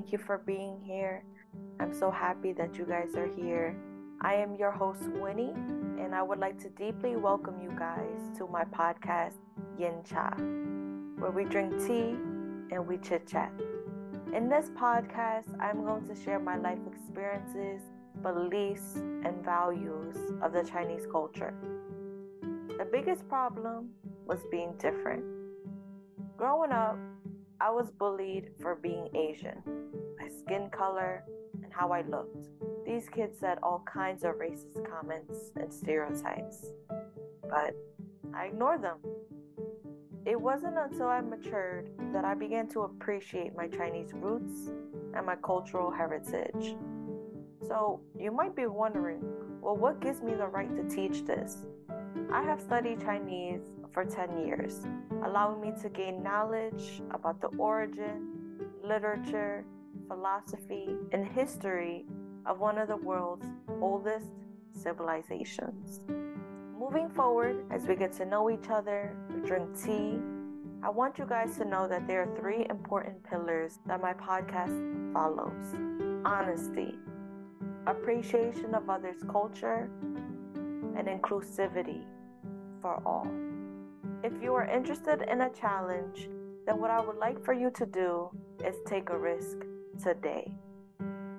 Thank you for being here. I'm so happy that you guys are here. I am your host, Winnie, and I would like to deeply welcome you guys to my podcast, Yin Cha, where we drink tea and we chit chat. In this podcast, I'm going to share my life experiences, beliefs, and values of the Chinese culture. The biggest problem was being different. Growing up, I was bullied for being Asian, my skin color, and how I looked. These kids said all kinds of racist comments and stereotypes, but I ignored them. It wasn't until I matured that I began to appreciate my Chinese roots and my cultural heritage. So, you might be wondering well, what gives me the right to teach this? I have studied Chinese for 10 years, allowing me to gain knowledge about the origin, literature, philosophy, and history of one of the world's oldest civilizations. Moving forward, as we get to know each other, we drink tea, I want you guys to know that there are three important pillars that my podcast follows honesty, appreciation of others' culture, and inclusivity for all. If you are interested in a challenge, then what I would like for you to do is take a risk today.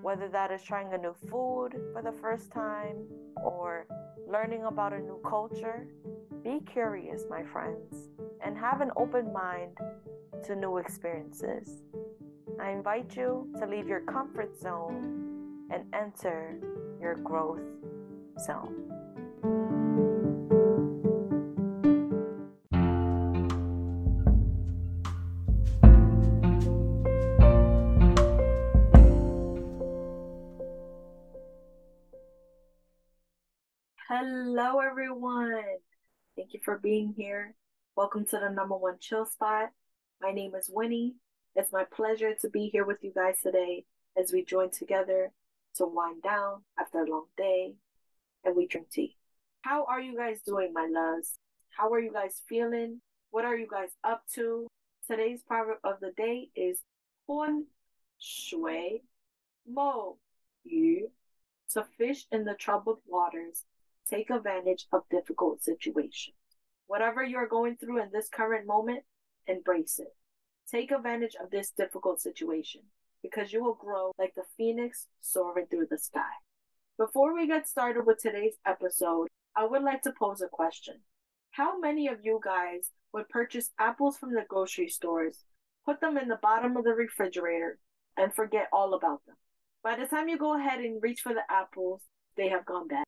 Whether that is trying a new food for the first time or learning about a new culture, be curious, my friends, and have an open mind to new experiences. I invite you to leave your comfort zone and enter your growth zone. Hello, everyone. Thank you for being here. Welcome to the number one chill spot. My name is Winnie. It's my pleasure to be here with you guys today as we join together to wind down after a long day and we drink tea. How are you guys doing, my loves? How are you guys feeling? What are you guys up to? Today's proverb of the day is Huan Shui Mo Yu. To fish in the troubled waters Take advantage of difficult situations. Whatever you're going through in this current moment, embrace it. Take advantage of this difficult situation because you will grow like the phoenix soaring through the sky. Before we get started with today's episode, I would like to pose a question. How many of you guys would purchase apples from the grocery stores, put them in the bottom of the refrigerator, and forget all about them? By the time you go ahead and reach for the apples, they have gone bad.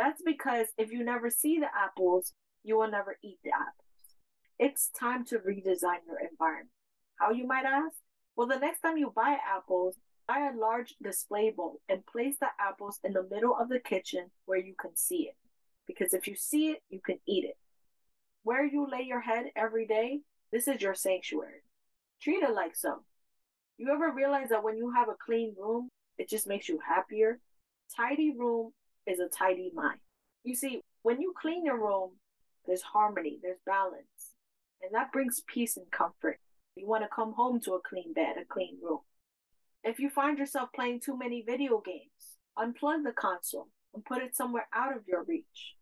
That's because if you never see the apples, you will never eat the apples. It's time to redesign your environment. How you might ask? Well, the next time you buy apples, buy a large display bowl and place the apples in the middle of the kitchen where you can see it. Because if you see it, you can eat it. Where you lay your head every day, this is your sanctuary. Treat it like so. You ever realize that when you have a clean room, it just makes you happier? Tidy room is a tidy mind. You see, when you clean your room, there's harmony, there's balance, and that brings peace and comfort. You want to come home to a clean bed, a clean room. If you find yourself playing too many video games, unplug the console and put it somewhere out of your reach.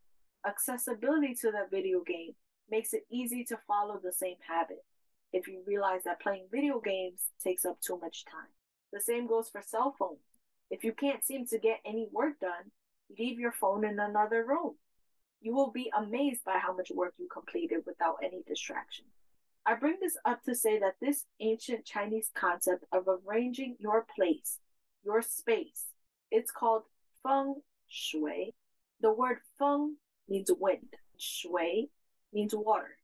Accessibility to that video game makes it easy to follow the same habit if you realize that playing video games takes up too much time. The same goes for cell phones. If you can't seem to get any work done, leave your phone in another room. You will be amazed by how much work you completed without any distraction. I bring this up to say that this ancient Chinese concept of arranging your place, your space, it's called feng shui. The word feng means wind, shui means water.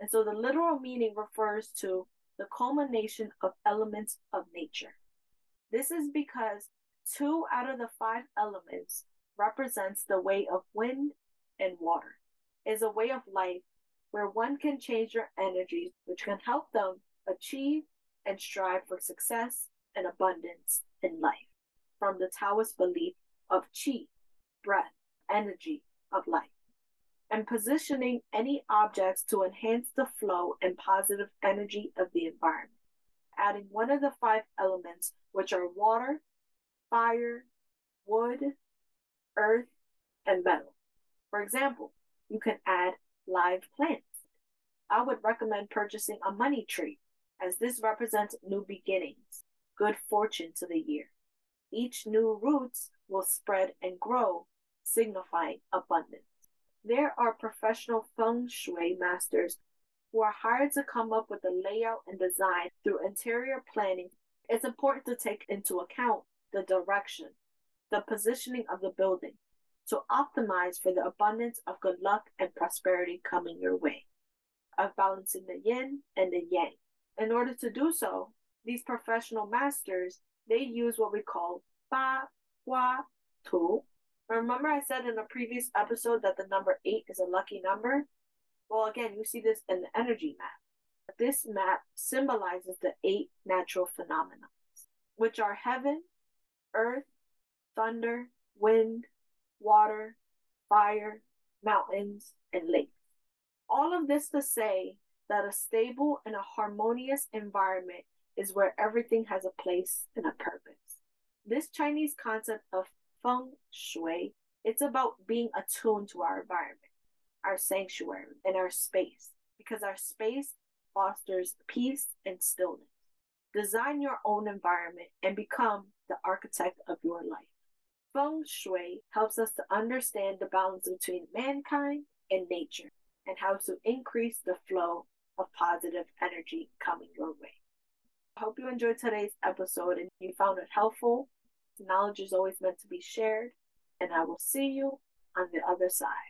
And so the literal meaning refers to the culmination of elements of nature. This is because two out of the five elements represents the way of wind and water, is a way of life where one can change their energies, which can help them achieve and strive for success and abundance in life. From the Taoist belief of qi, breath, energy of life, and positioning any objects to enhance the flow and positive energy of the environment. adding one of the five elements, which are water, fire, wood, earth, and metal. For example, you can add live plants. I would recommend purchasing a money tree, as this represents new beginnings, good fortune to the year. Each new roots will spread and grow, signifying abundance. There are professional feng shui masters who are hired to come up with the layout and design through interior planning. It's important to take into account the direction, the positioning of the building to optimize for the abundance of good luck and prosperity coming your way, of balancing the yin and the yang. In order to do so, these professional masters they use what we call Ba Gua Tu. Remember, I said in a previous episode that the number eight is a lucky number? Well, again, you see this in the energy map. This map symbolizes the eight natural phenomena, which are heaven, earth, thunder, wind, water, fire, mountains, and lakes. All of this to say that a stable and a harmonious environment is where everything has a place and a purpose. This Chinese concept of feng shui, it's about being attuned to our environment, our sanctuary, and our space, because our space fosters peace and stillness. Design your own environment and become the architect of your life. Feng Shui helps us to understand the balance between mankind and nature and how to increase the flow of positive energy coming your way. I hope you enjoyed today's episode and you found it helpful. Knowledge is always meant to be shared, and I will see you on the other side.